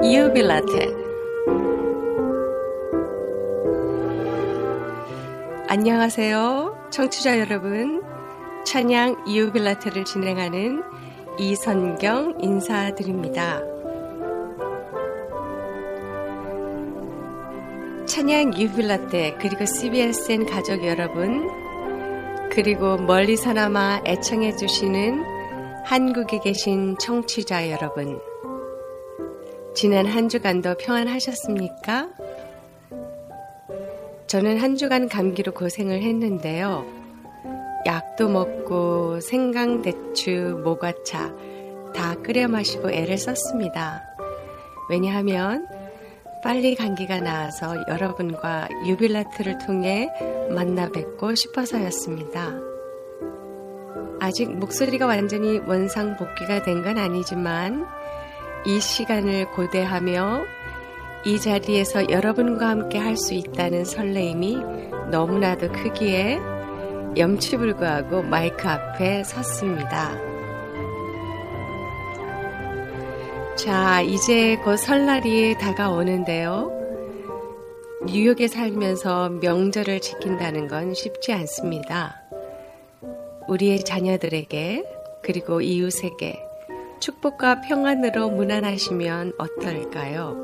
유빌라테. 안녕하세요 청취자 여러분. 찬양 유빌라테를 진행하는 이선경 인사드립니다. 찬양 유빌라테 그리고 CBSN 가족 여러분 그리고 멀리서나마 애청해 주시는 한국에 계신 청취자 여러분 지난 한 주간도 평안하셨습니까? 저는 한 주간 감기로 고생을 했는데요. 약도 먹고 생강 대추, 모과차 다 끓여 마시고 애를 썼습니다. 왜냐하면 빨리 감기가 나아서 여러분과 유빌라트를 통해 만나 뵙고 싶어서였습니다. 아직 목소리가 완전히 원상 복귀가 된 건 아니지만 이 시간을 고대하며 이 자리에서 여러분과 함께 할 수 있다는 설레임이 너무나도 크기에 염치불구하고 마이크 앞에 섰습니다. 자, 이제 곧 설날이 다가오는데요. 뉴욕에 살면서 명절을 지킨다는 건 쉽지 않습니다. 우리의 자녀들에게 그리고 이웃에게 축복과 평안으로 무난하시면 어떨까요?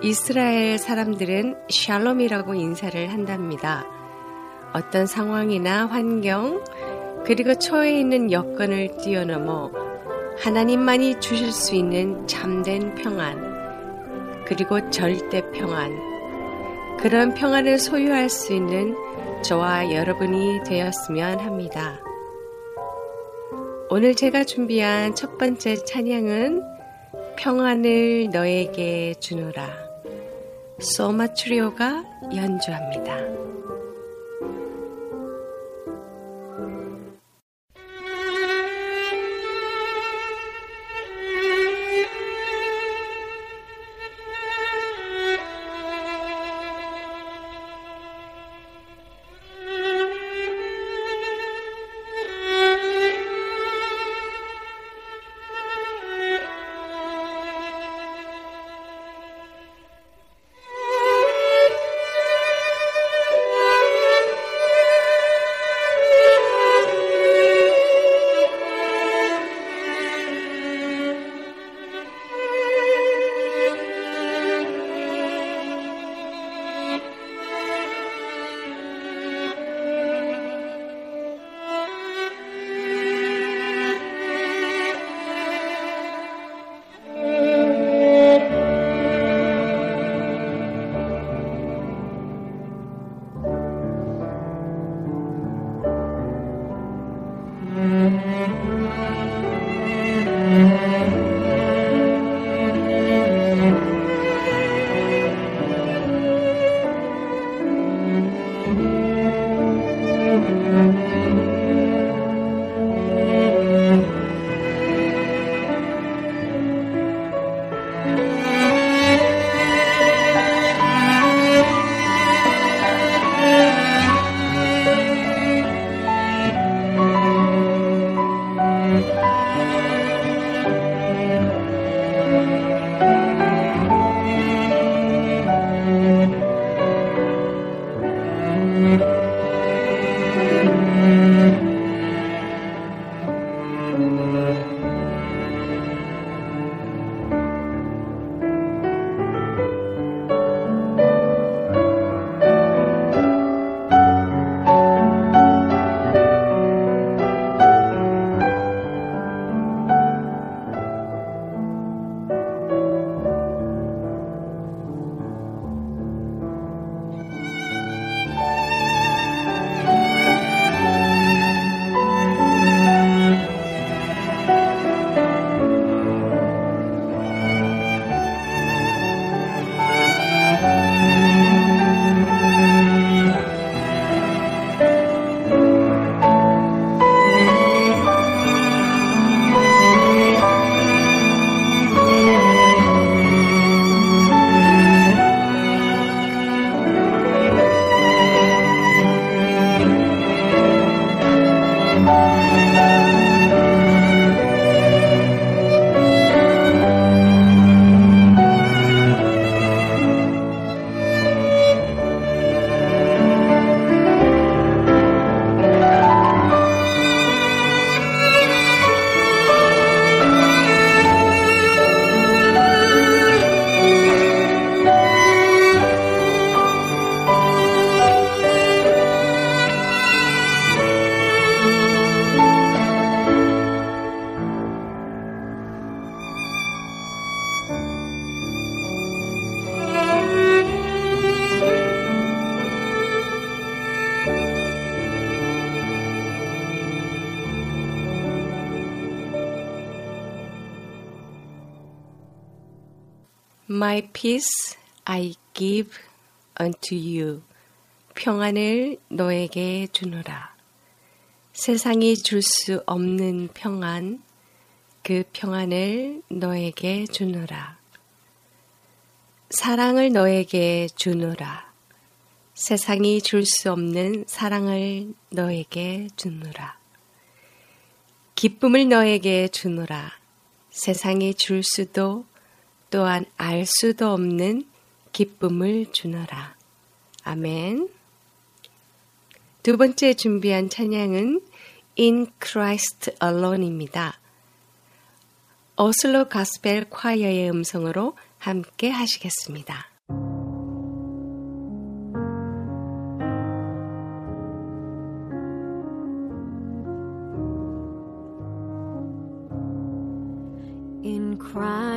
이스라엘 사람들은 샬롬이라고 인사를 한답니다. 어떤 상황이나 환경, 그리고 처해 있는 여건을 뛰어넘어 하나님만이 주실 수 있는 참된 평안, 그리고 절대 평안, 그런 평안을 소유할 수 있는 저와 여러분이 되었으면 합니다. 오늘 제가 준비한 첫 번째 찬양은 평안을 너에게 주노라. 소마트리오가 연주합니다. Peace I give unto you. 평안을 너에게 주노라. 세상이 줄 수 없는 평안, 그 평안을 너에게 주노라. 사랑을 너에게 주노라. 세상이 줄 수 없는 사랑을 너에게 주노라. 기쁨을 너에게 주노라. 세상이 줄 수도 또한 알 수도 없는 기쁨을 주노라. 아멘. 두 번째 준비한 찬양은 In Christ Alone입니다. 어슬로 가스펠 콰이어의 음성으로 함께 하시겠습니다.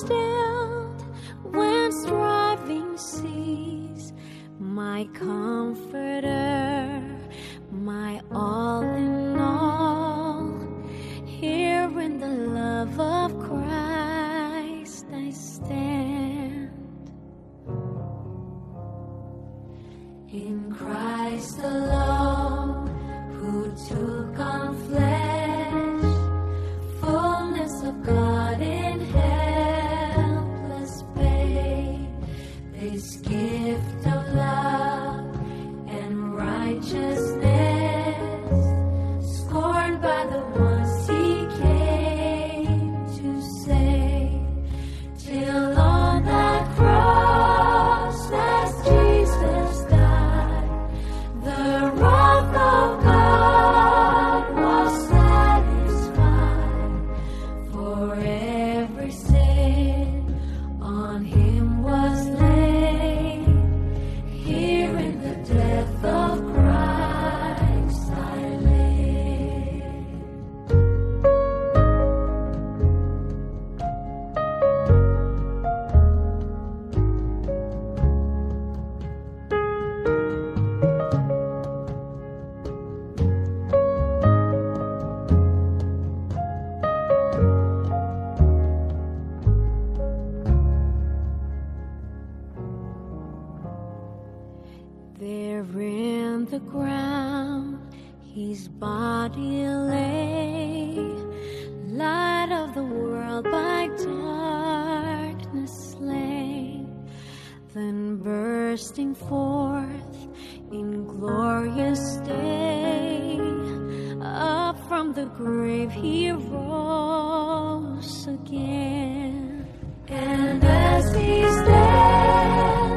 stilled, when striving cease, my comforter, body lay, light of the world by darkness slain, then bursting forth in glorious day, up from the grave he rose again. And as he stands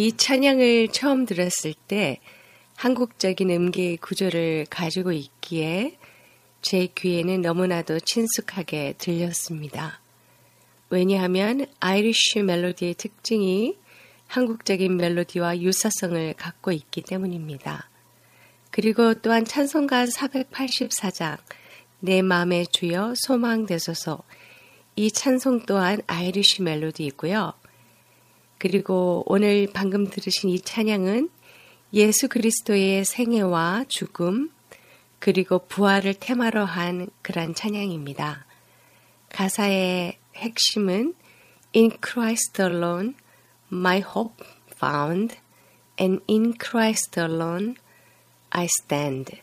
이 찬양을 처음 들었을 때 한국적인 음계 구조를 가지고 있기에 제 귀에는 너무나도 친숙하게 들렸습니다. 왜냐하면 아이리쉬 멜로디의 특징이 한국적인 멜로디와 유사성을 갖고 있기 때문입니다. 그리고 또한 찬송가 484장 내 마음의 주여 소망되소서 이 찬송 또한 아이리쉬 멜로디이고요. 그리고 오늘 방금 들으신 이 찬양은 예수 그리스도의 생애와 죽음 그리고 부활을 테마로 한 그런 찬양입니다. 가사의 핵심은 In Christ alone my hope found and in Christ alone I stand.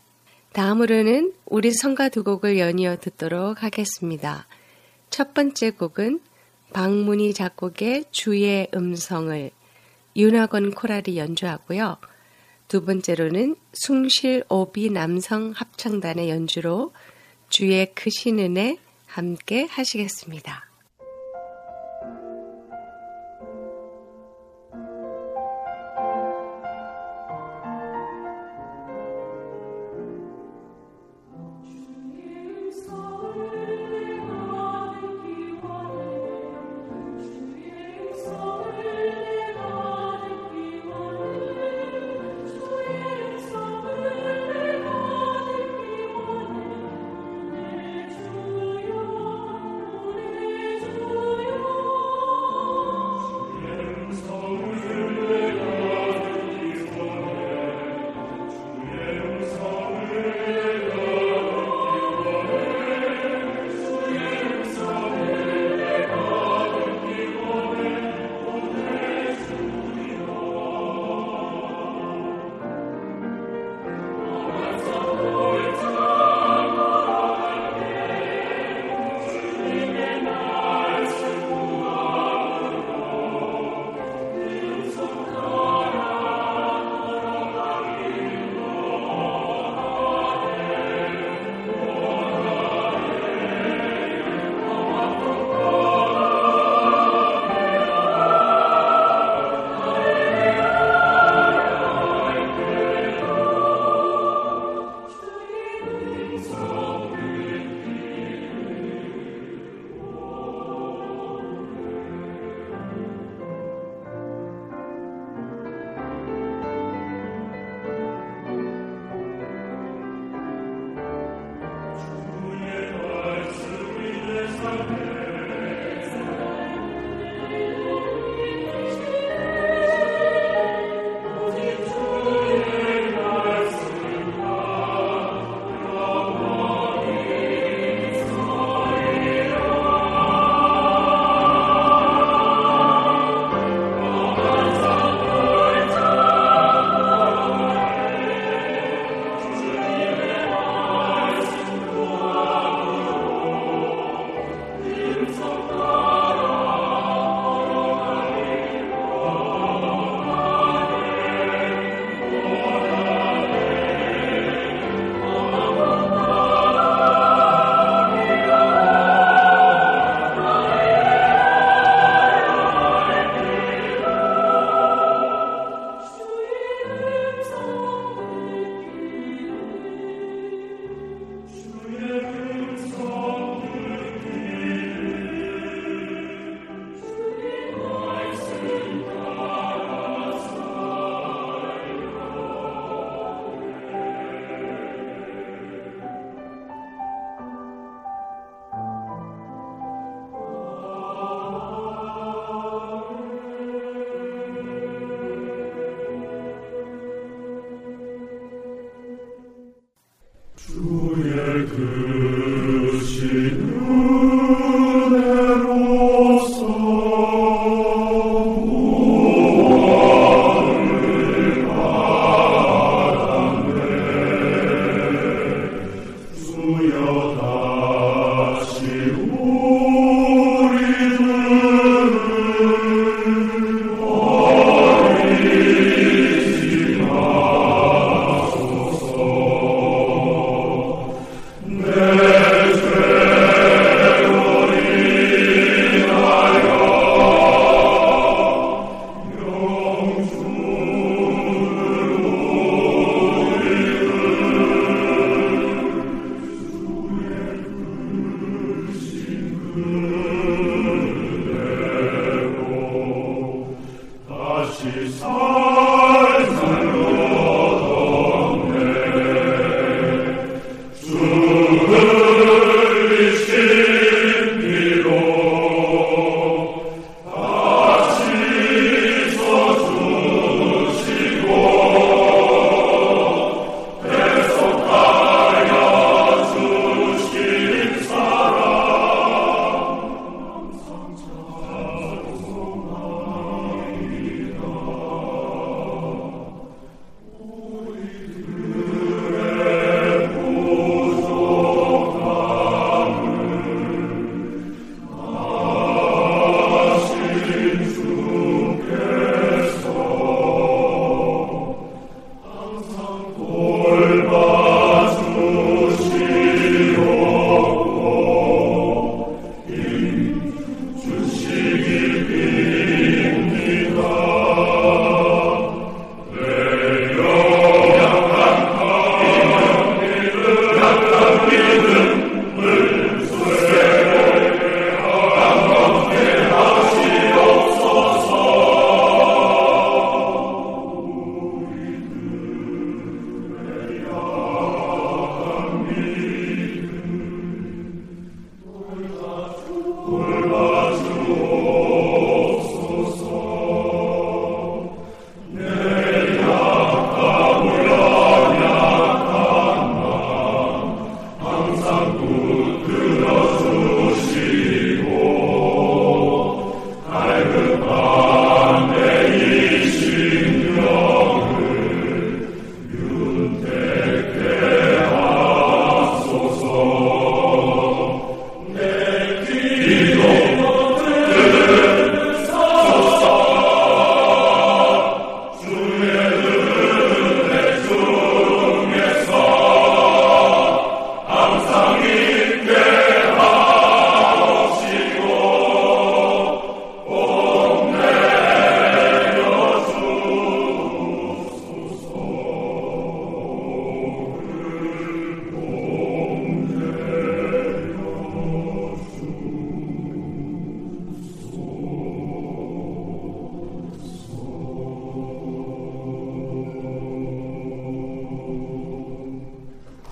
다음으로는 우리 성가 두 곡을 연이어 듣도록 하겠습니다. 첫 번째 곡은 박문희 작곡의 주의 음성을 윤학원 코랄이 연주하고요. 두 번째로는 숭실 오비 남성 합창단의 연주로 주의 크신 은혜 함께 하시겠습니다.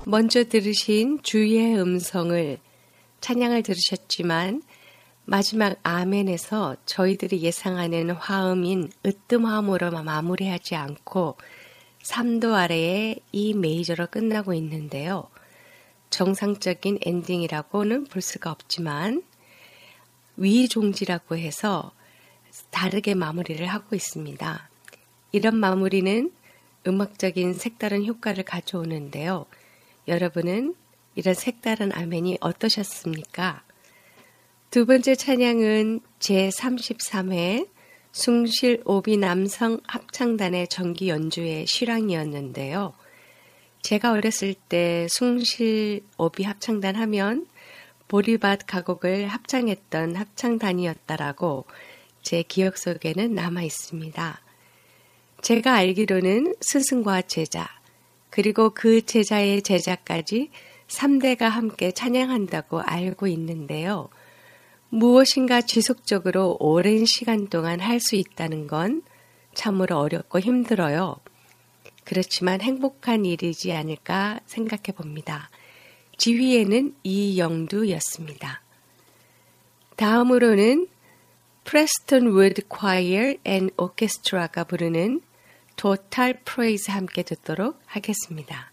먼저 들으신 주의 음성을 찬양을 들으셨지만 마지막 아멘에서 저희들이 예상하는 화음인 으뜸화음으로 마무리하지 않고 3도 아래에 이 메이저로 끝나고 있는데요. 정상적인 엔딩이라고는 볼 수가 없지만 위종지라고 해서 다르게 마무리를 하고 있습니다. 이런 마무리는 음악적인 색다른 효과를 가져오는데요. 여러분은 이런 색다른 아멘이 어떠셨습니까? 두 번째 찬양은 제33회 숭실 오비 남성 합창단의 정기 연주의 실황이었는데요. 제가 어렸을 때 숭실 오비 합창단 하면 보리밭 가곡을 합창했던 합창단이었다라고 제 기억 속에는 남아 있습니다. 제가 알기로는 스승과 제자, 그리고 그 제자의 제자까지 3대가 함께 찬양한다고 알고 있는데요. 무엇인가 지속적으로 오랜 시간 동안 할 수 있다는 건 참으로 어렵고 힘들어요. 그렇지만 행복한 일이지 않을까 생각해 봅니다. 지휘에는 이영두였습니다. 다음으로는 Prestonwood Choir and Orchestra가 부르는 Total Praise 함께 듣도록 하겠습니다.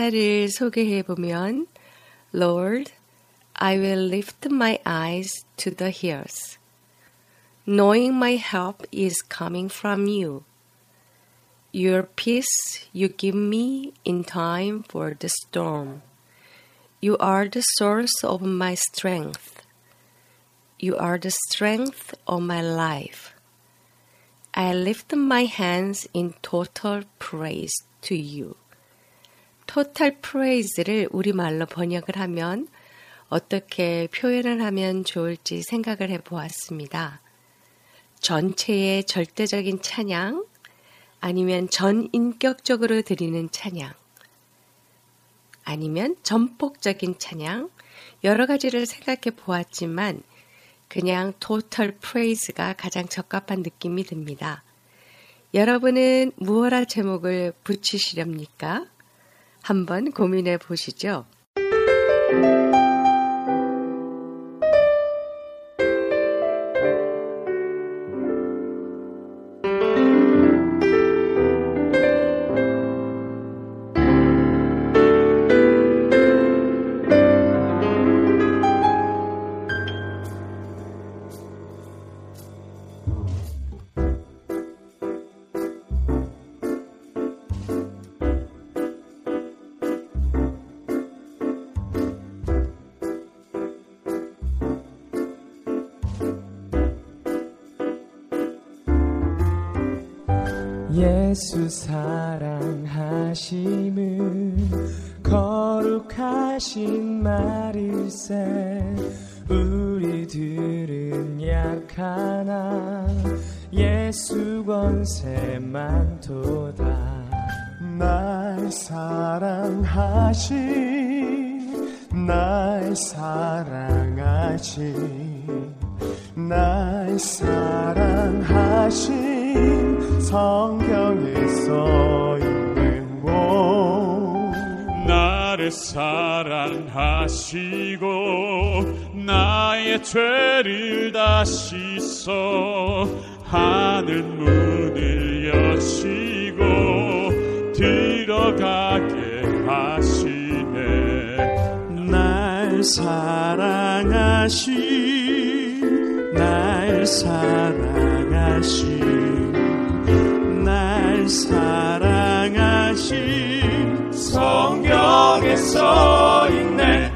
가사를 소개해 보면 Lord, I will lift my eyes to the hills, knowing my help is coming from you. Your peace you give me in time for the storm. You are the source of my strength. You are the strength of my life. I lift my hands in total praise to you. Total praise를 우리말로 번역을 하면 어떻게 표현을 하면 좋을지 생각을 해 보았습니다. 전체의 절대적인 찬양, 아니면 전인격적으로 드리는 찬양, 아니면 전폭적인 찬양, 여러 가지를 생각해 보았지만 그냥 total praise가 가장 적합한 느낌이 듭니다. 여러분은 무엇라 제목을 붙이시렵니까? 한번 고민해 보시죠. 예수 사랑하심은 거룩하신 말일세 우리들은 약하나 예수 권세 많도다. 날 사랑하신 날 사랑하신 날 사랑하신 성경에 써 있는 곳. 나를 사랑하시고 나의 죄를 다 씻어 하늘 문을 여시고 들어가게 하시네. 날 사랑하신 날 사랑하신 날 사랑하신 성경에 써 있네.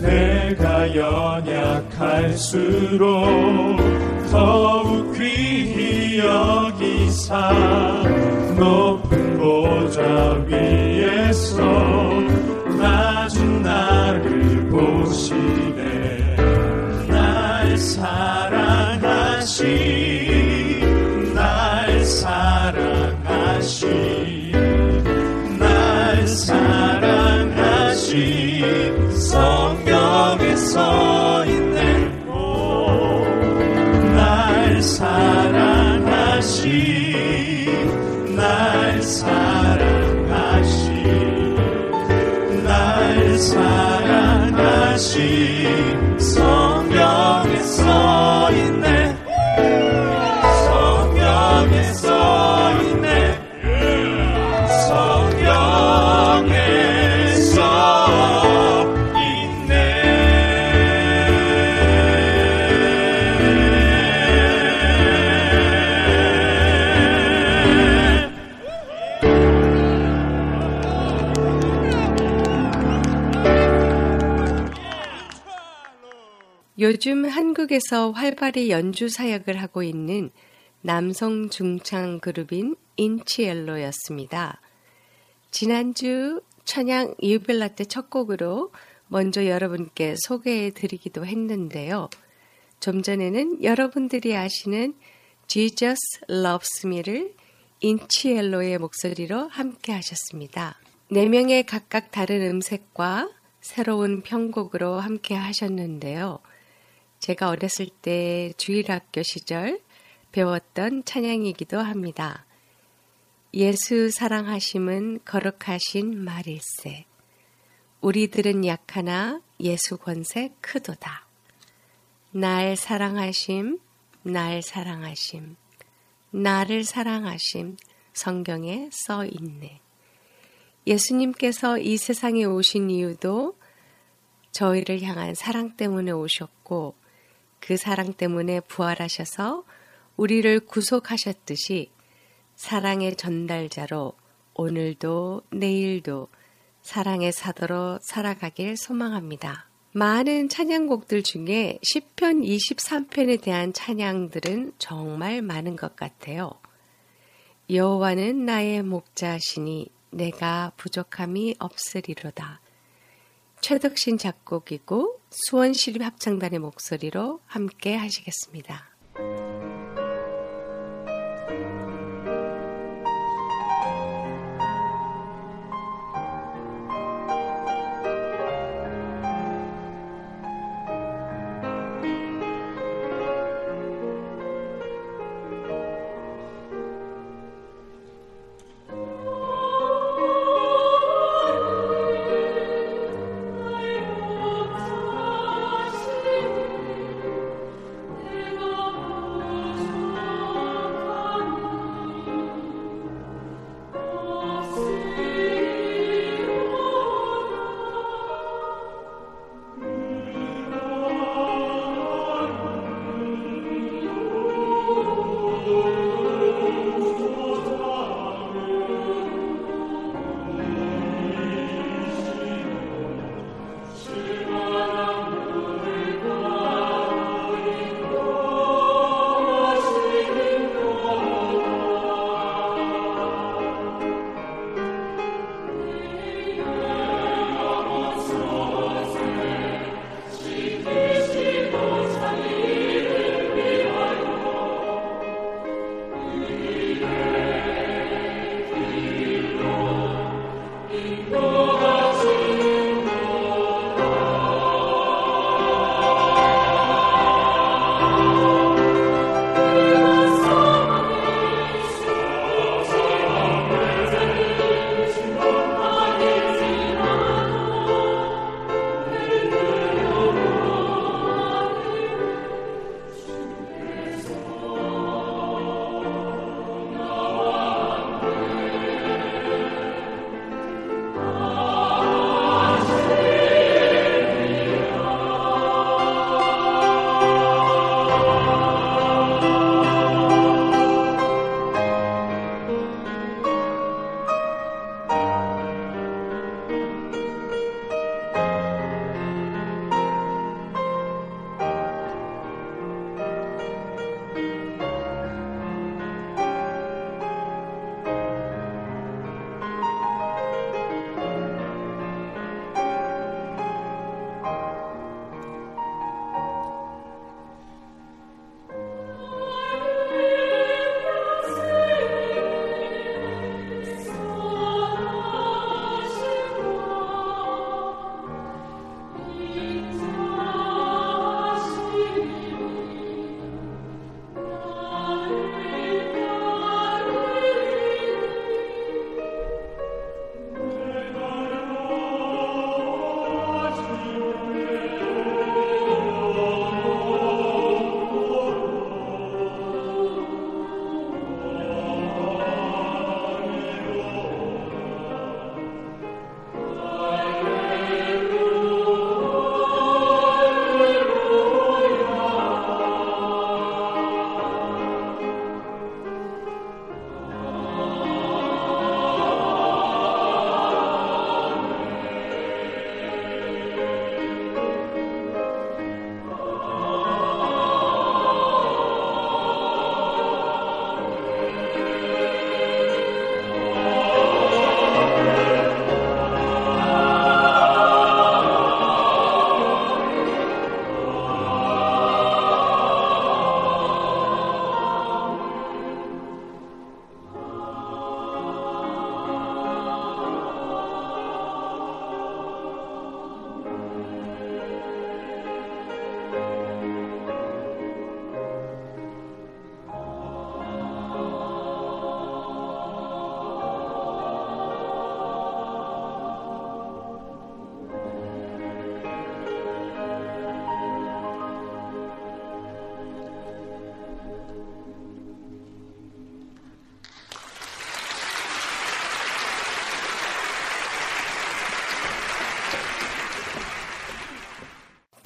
내가 연약할수록 높은 보좌 위에서 사랑하신 한국에서 활발히 연주 사역을 하고 있는 남성 중창 그룹인 인치엘로였습니다. 지난주 천양 때첫 곡으로 먼저 여러분께 소개해 드리기도 했는데요. 좀 전에는 여러분들이 아시는 Jesus Loves Me를 인치엘로의 목소리로 함께 하셨습니다. 네 명의 각각 다른 음색과 새로운 편곡으로 함께 하셨는데요. 제가 어렸을 때 주일학교 시절 배웠던 찬양이기도 합니다. 예수 사랑하심은 거룩하신 말일세. 우리들은 약하나 예수 권세 크도다. 날 사랑하심, 날 사랑하심, 나를 사랑하심 성경에 써 있네. 예수님께서 이 세상에 오신 이유도 저희를 향한 사랑 때문에 오셨고 그 사랑 때문에 부활하셔서 우리를 구속하셨듯이 사랑의 전달자로 오늘도 내일도 사랑의 사도로 살아가길 소망합니다. 많은 찬양곡들 중에 10편 23편에 대한 찬양들은 정말 많은 것 같아요. 여호와는 나의 목자시니 내가 부족함이 없으리로다. 최덕신 작곡이고 수원시립 합창단의 목소리로 함께 하시겠습니다.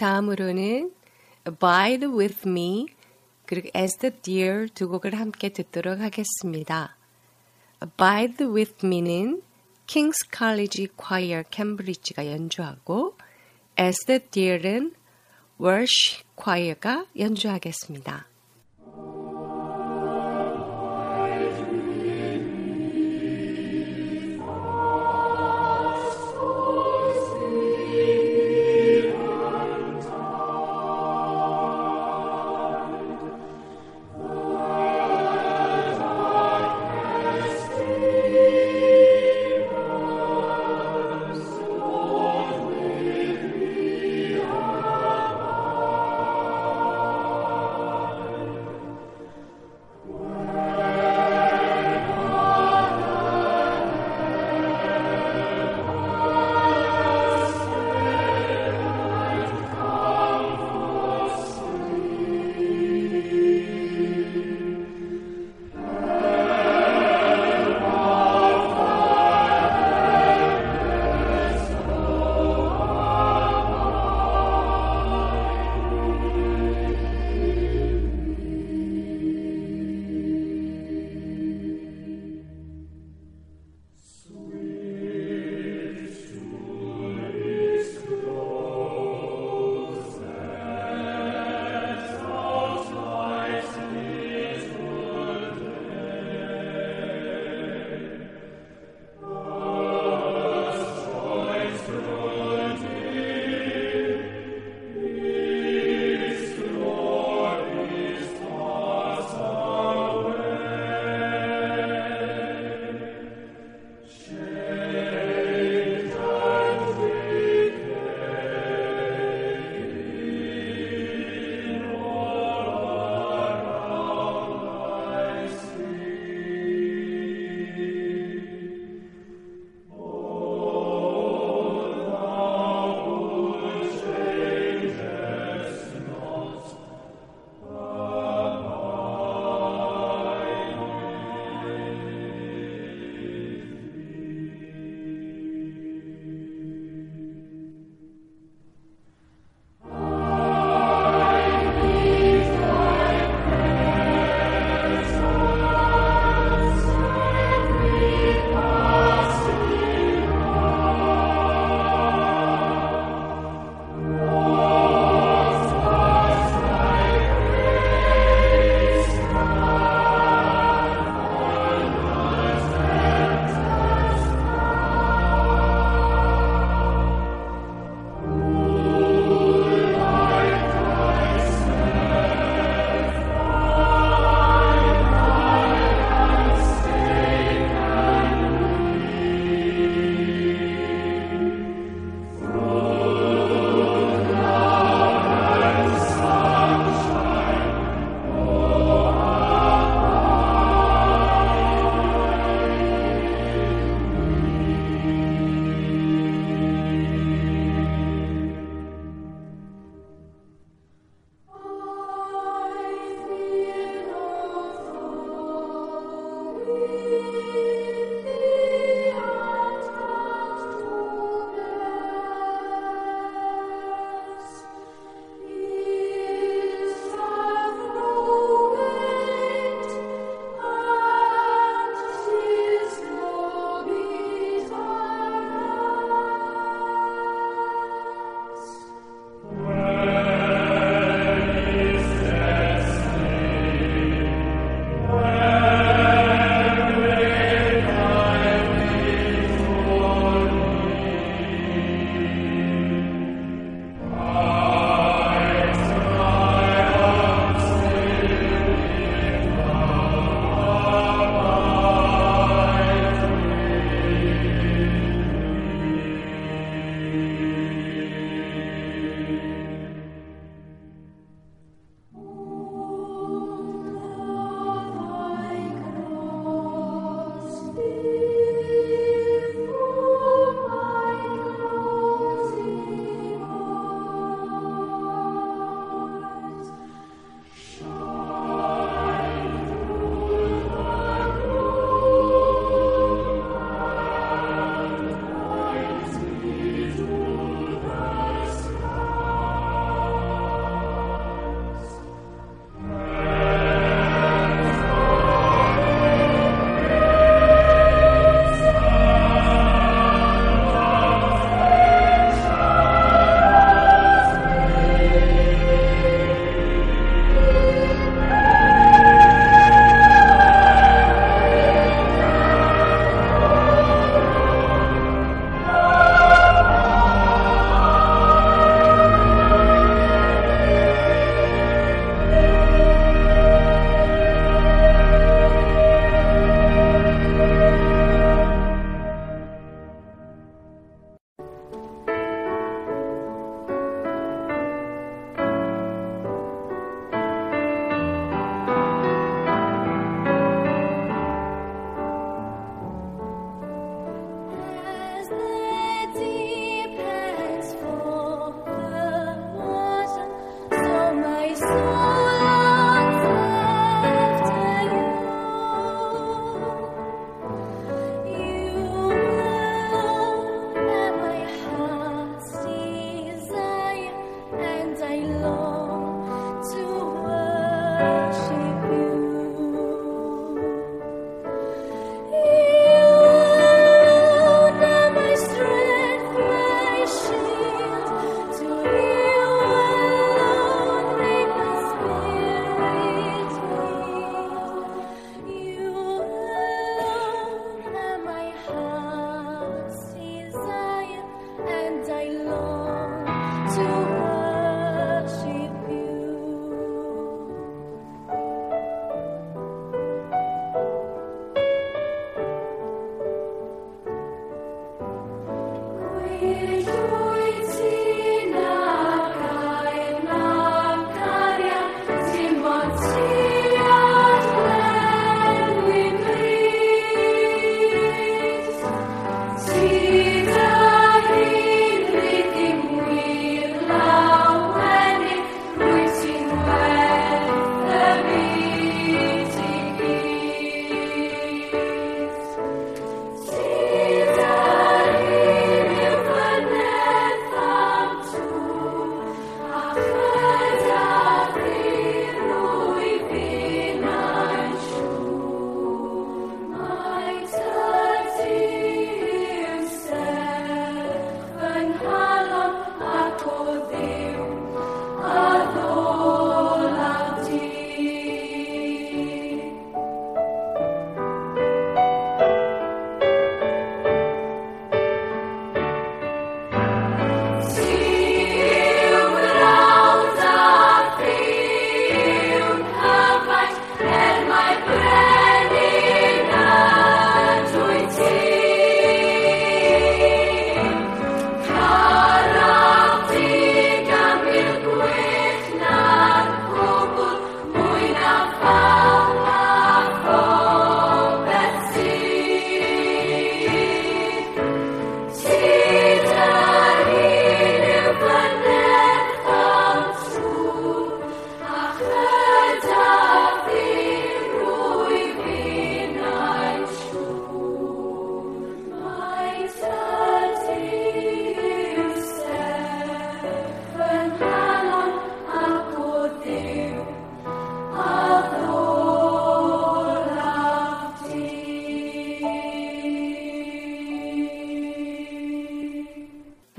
다음으로는 Abide with Me 그리고 As the Deer 두 곡을 함께 듣도록 하겠습니다. Abide with Me는 King's College Choir 캠브리지가 연주하고 As the Deer은 Welsh Choir가 연주하겠습니다.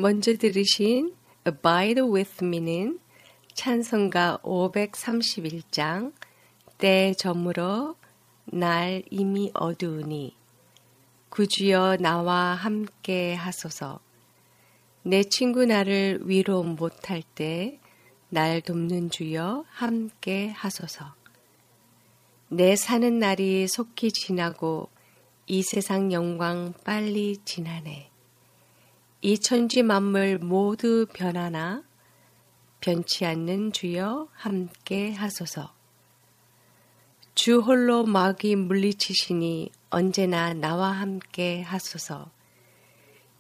먼저 들으신 Abide with me는 찬송가 531장 때 저물어 날 이미 어두우니 구주여 나와 함께 하소서 내 친구 나를 위로 못할 때 날 돕는 주여 함께 하소서 내 사는 날이 속히 지나고 이 세상 영광 빨리 지나네. 이 천지 만물 모두 변하나 변치 않는 주여 함께 하소서. 주 홀로 마귀 물리치시니 언제나 나와 함께 하소서.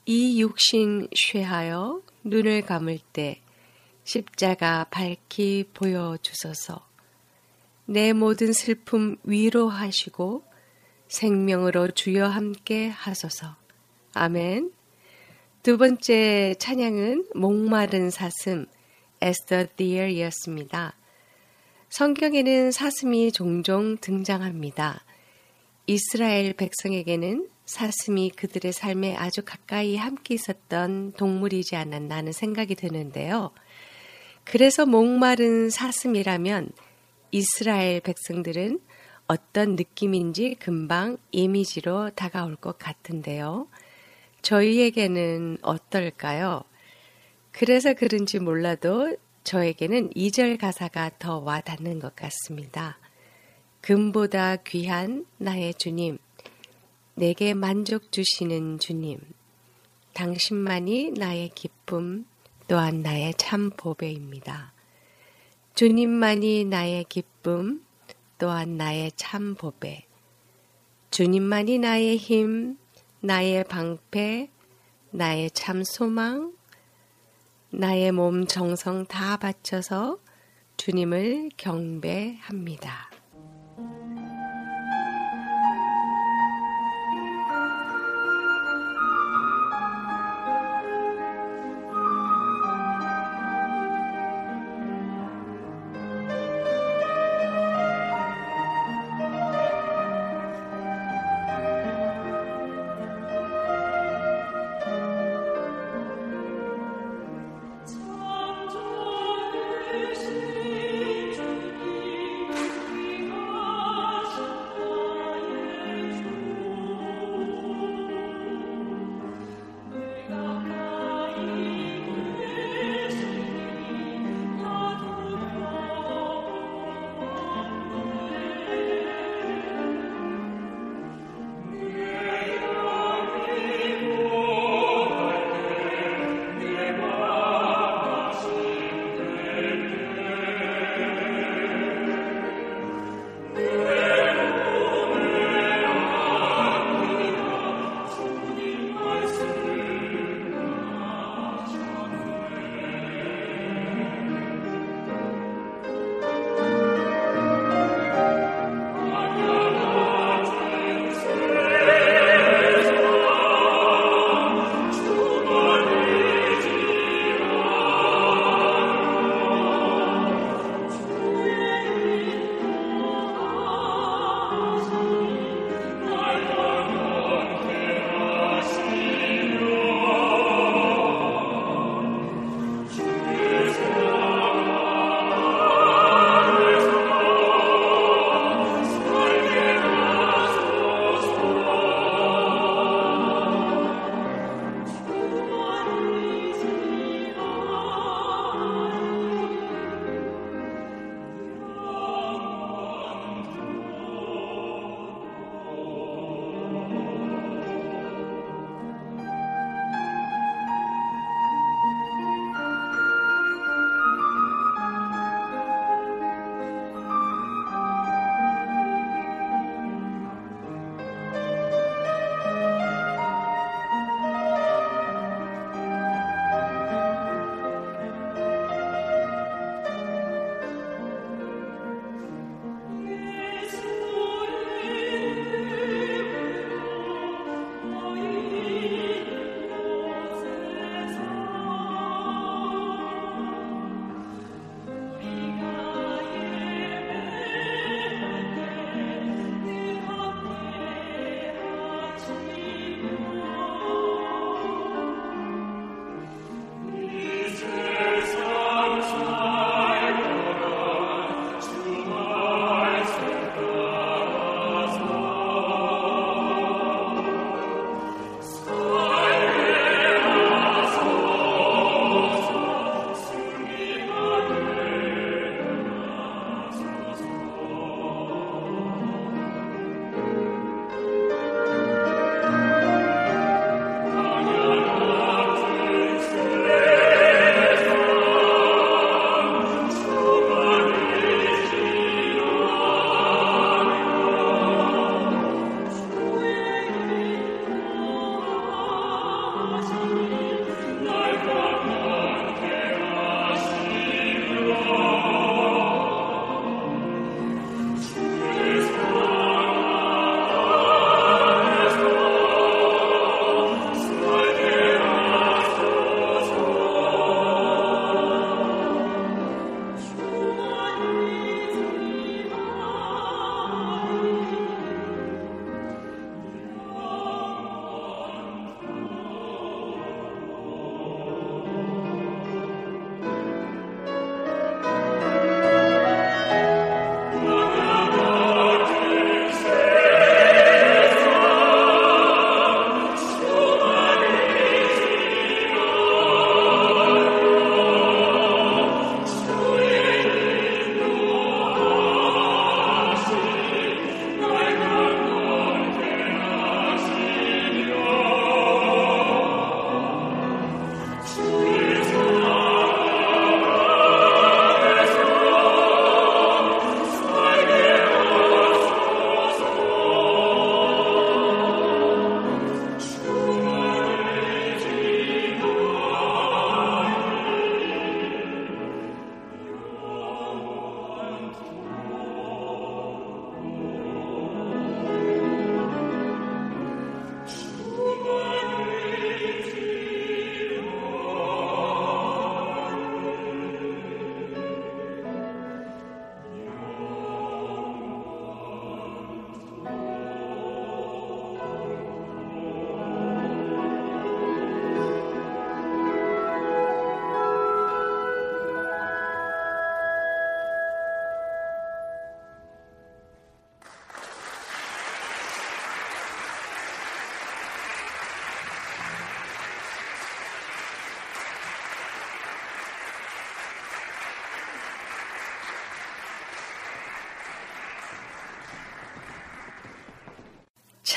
이 육신 쇠하여 눈을 감을 때 십자가 밝히 보여 주소서. 내 모든 슬픔 위로하시고 생명으로 주여 함께 하소서. 아멘. 두 번째 찬양은 목마른 사슴 the Deer이었습니다. 성경에는 사슴이 종종 등장합니다. 이스라엘 백성에게는 사슴이 그들의 삶에 아주 가까이 함께 있었던 동물이지 않았나 하는 생각이 드는데요. 그래서 목마른 사슴이라면 이스라엘 백성들은 어떤 느낌인지 금방 이미지로 다가올 것 같은데요. 저희에게는 어떨까요? 그래서 그런지 몰라도 저에게는 2절 가사가 더 와닿는 것 같습니다. 금보다 귀한 나의 주님, 내게 만족 주시는 주님, 당신만이 나의 기쁨, 또한 나의 참 보배입니다. 주님만이 나의 기쁨, 또한 나의 참 보배. 주님만이 나의 힘, 나의 방패, 나의 참 소망, 나의 몸 정성 다 바쳐서 주님을 경배합니다.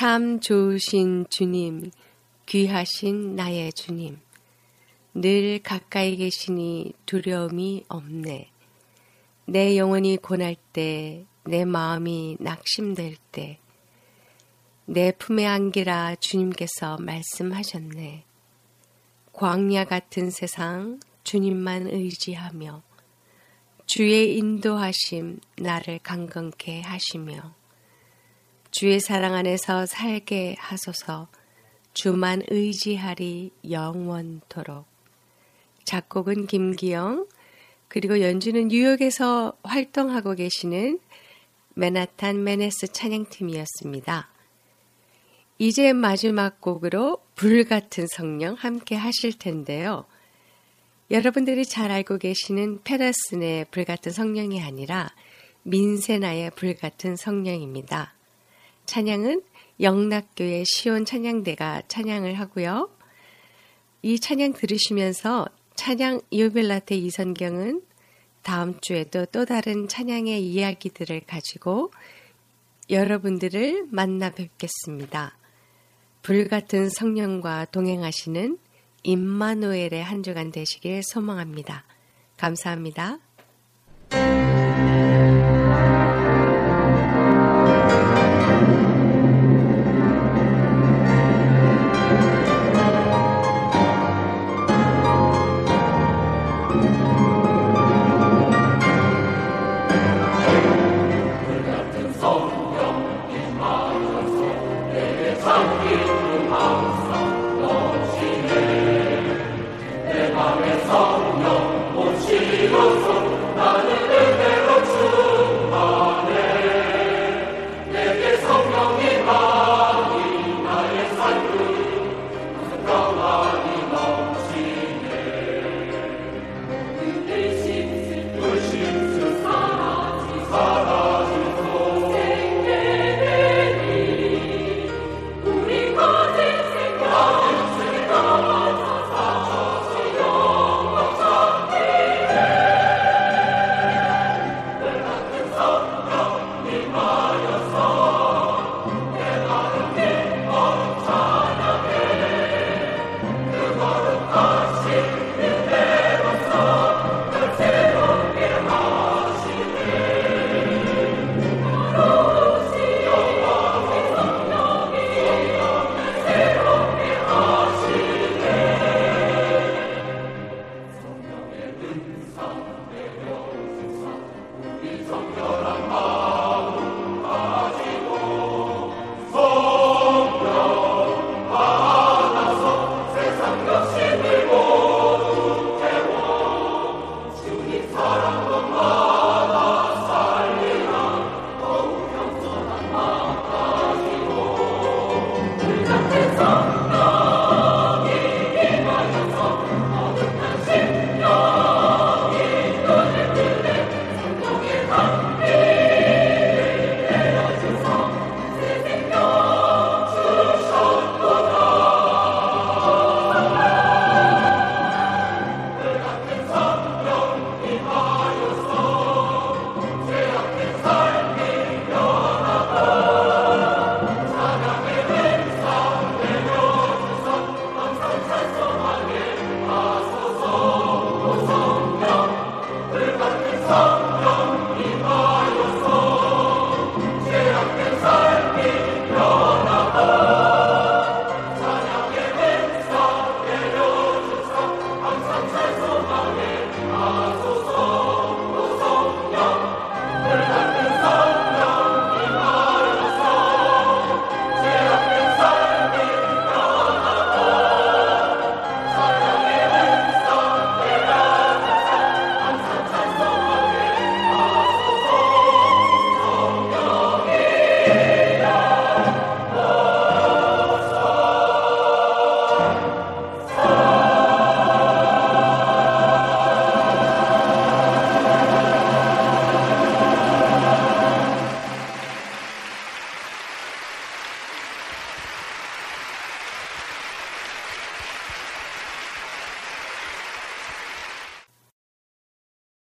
참 좋으신 주님, 귀하신 나의 주님. 늘 가까이 계시니 두려움이 없네. 내 영혼이 고날 때, 내 마음이 낙심될 때, 내 품에 안기라 주님께서 말씀하셨네. 광야 같은 세상 주님만 의지하며 주의 인도하심 나를 강건케 하시며 주의 사랑 안에서 살게 하소서 주만 의지하리 영원토록 작곡은 김기영 그리고 연주는 뉴욕에서 활동하고 계시는 맨하탄 메네스 찬양팀이었습니다. 이제 마지막 곡으로 불 같은 성령 함께 하실 텐데요. 여러분들이 잘 알고 계시는 페더슨의 불 같은 성령이 아니라 민세나의 불 같은 성령입니다. 찬양은 영락교의 시온 찬양대가 찬양을 하고요. 이 찬양 들으시면서 찬양 이오벨라테 이선경은 다음 주에도 또 다른 찬양의 이야기들을 가지고 여러분들을 만나 뵙겠습니다. 불같은 성령과 동행하시는 임마누엘의 한 주간 되시길 소망합니다. 감사합니다.